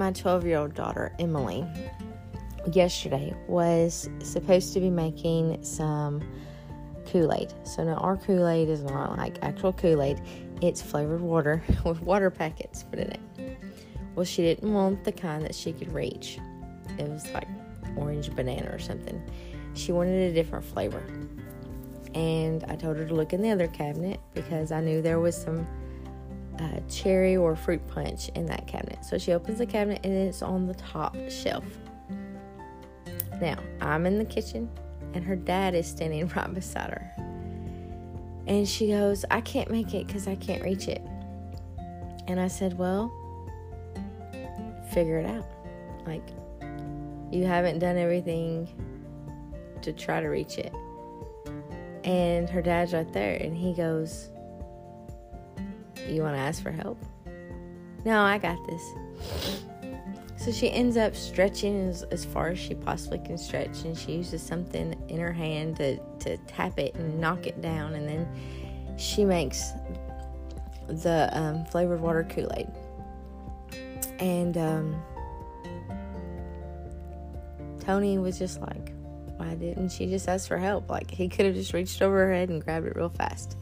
my 12 year old daughter, Emily, yesterday was supposed to be making some Kool Aid. So now our Kool Aid is not like actual Kool Aid, it's flavored water with water packets put in it. Well, she didn't want the kind that she could reach, it was like orange banana or something. She wanted a different flavor. And I told her to look in the other cabinet because I knew there was some uh, cherry or fruit punch in that cabinet. So she opens the cabinet and it's on the top shelf. Now, I'm in the kitchen and her dad is standing right beside her. And she goes, I can't make it because I can't reach it. And I said, Well, figure it out. Like, you haven't done everything to try to reach it. And her dad's right there, and he goes, You want to ask for help? No, I got this. So she ends up stretching as, as far as she possibly can stretch, and she uses something in her hand to, to tap it and knock it down, and then she makes the um, flavored water Kool Aid. And um, Tony was just like, why didn't she just ask for help? Like, he could have just reached over her head and grabbed it real fast.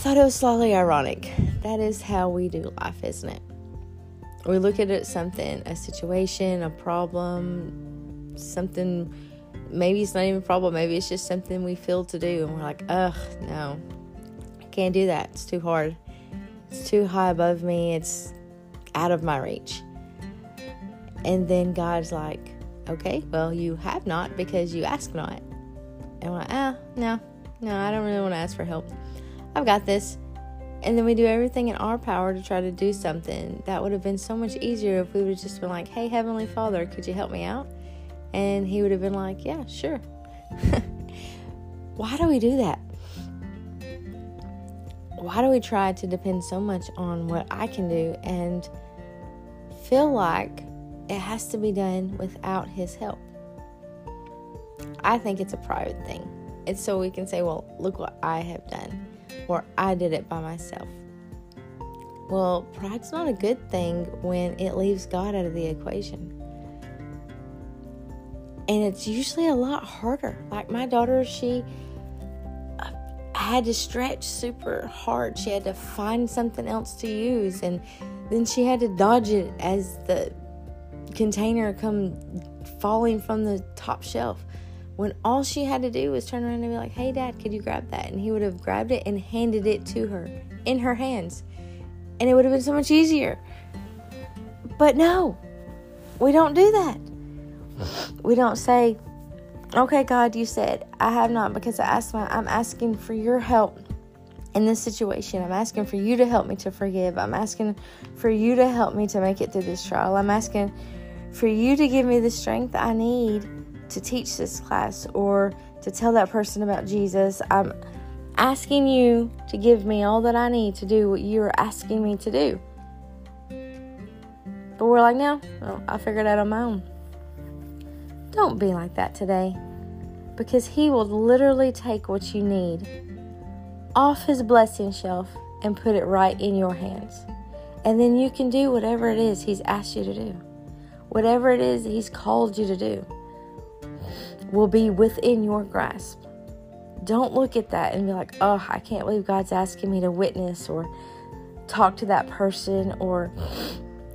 Thought it was slightly ironic. That is how we do life, isn't it? we look at it something a situation a problem something maybe it's not even a problem maybe it's just something we feel to do and we're like ugh no. I can't do that. It's too hard. It's too high above me. It's out of my reach. And then god's like okay well you have not because you ask not. And we're like ah no. No i don't really want to ask for help i've got this and then we do everything in our power to try to do something. That would have been so much easier if we would have just been like, hey, Heavenly Father, could you help me out? And He would have been like, yeah, sure. Why do we do that? Why do we try to depend so much on what I can do and feel like it has to be done without His help? I think it's a private thing. It's so we can say, well, look what I have done or I did it by myself. Well, pride's not a good thing when it leaves God out of the equation. And it's usually a lot harder. Like my daughter, she had to stretch super hard. She had to find something else to use and then she had to dodge it as the container come falling from the top shelf when all she had to do was turn around and be like, hey, dad, could you grab that? And he would have grabbed it and handed it to her in her hands. And it would have been so much easier. But no, we don't do that. We don't say, okay, God, you said, I have not because I asked my, I'm asking for your help in this situation. I'm asking for you to help me to forgive. I'm asking for you to help me to make it through this trial. I'm asking for you to give me the strength I need to teach this class or to tell that person about Jesus. I'm asking you to give me all that I need to do what you're asking me to do. But we're like, no, I figured out on my own. Don't be like that today because He will literally take what you need off His blessing shelf and put it right in your hands. And then you can do whatever it is He's asked you to do, whatever it is He's called you to do will be within your grasp. Don't look at that and be like, oh, I can't believe God's asking me to witness or talk to that person or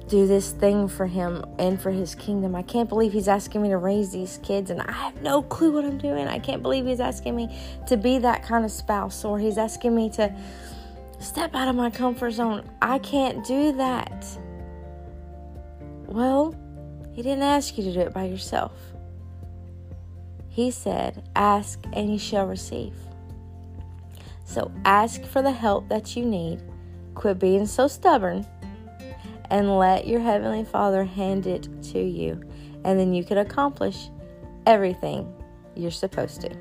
do this thing for him and for his kingdom. I can't believe he's asking me to raise these kids and I have no clue what I'm doing. I can't believe he's asking me to be that kind of spouse or he's asking me to step out of my comfort zone. I can't do that. Well, he didn't ask you to do it by yourself. He said, Ask and you shall receive. So ask for the help that you need. Quit being so stubborn and let your Heavenly Father hand it to you. And then you can accomplish everything you're supposed to.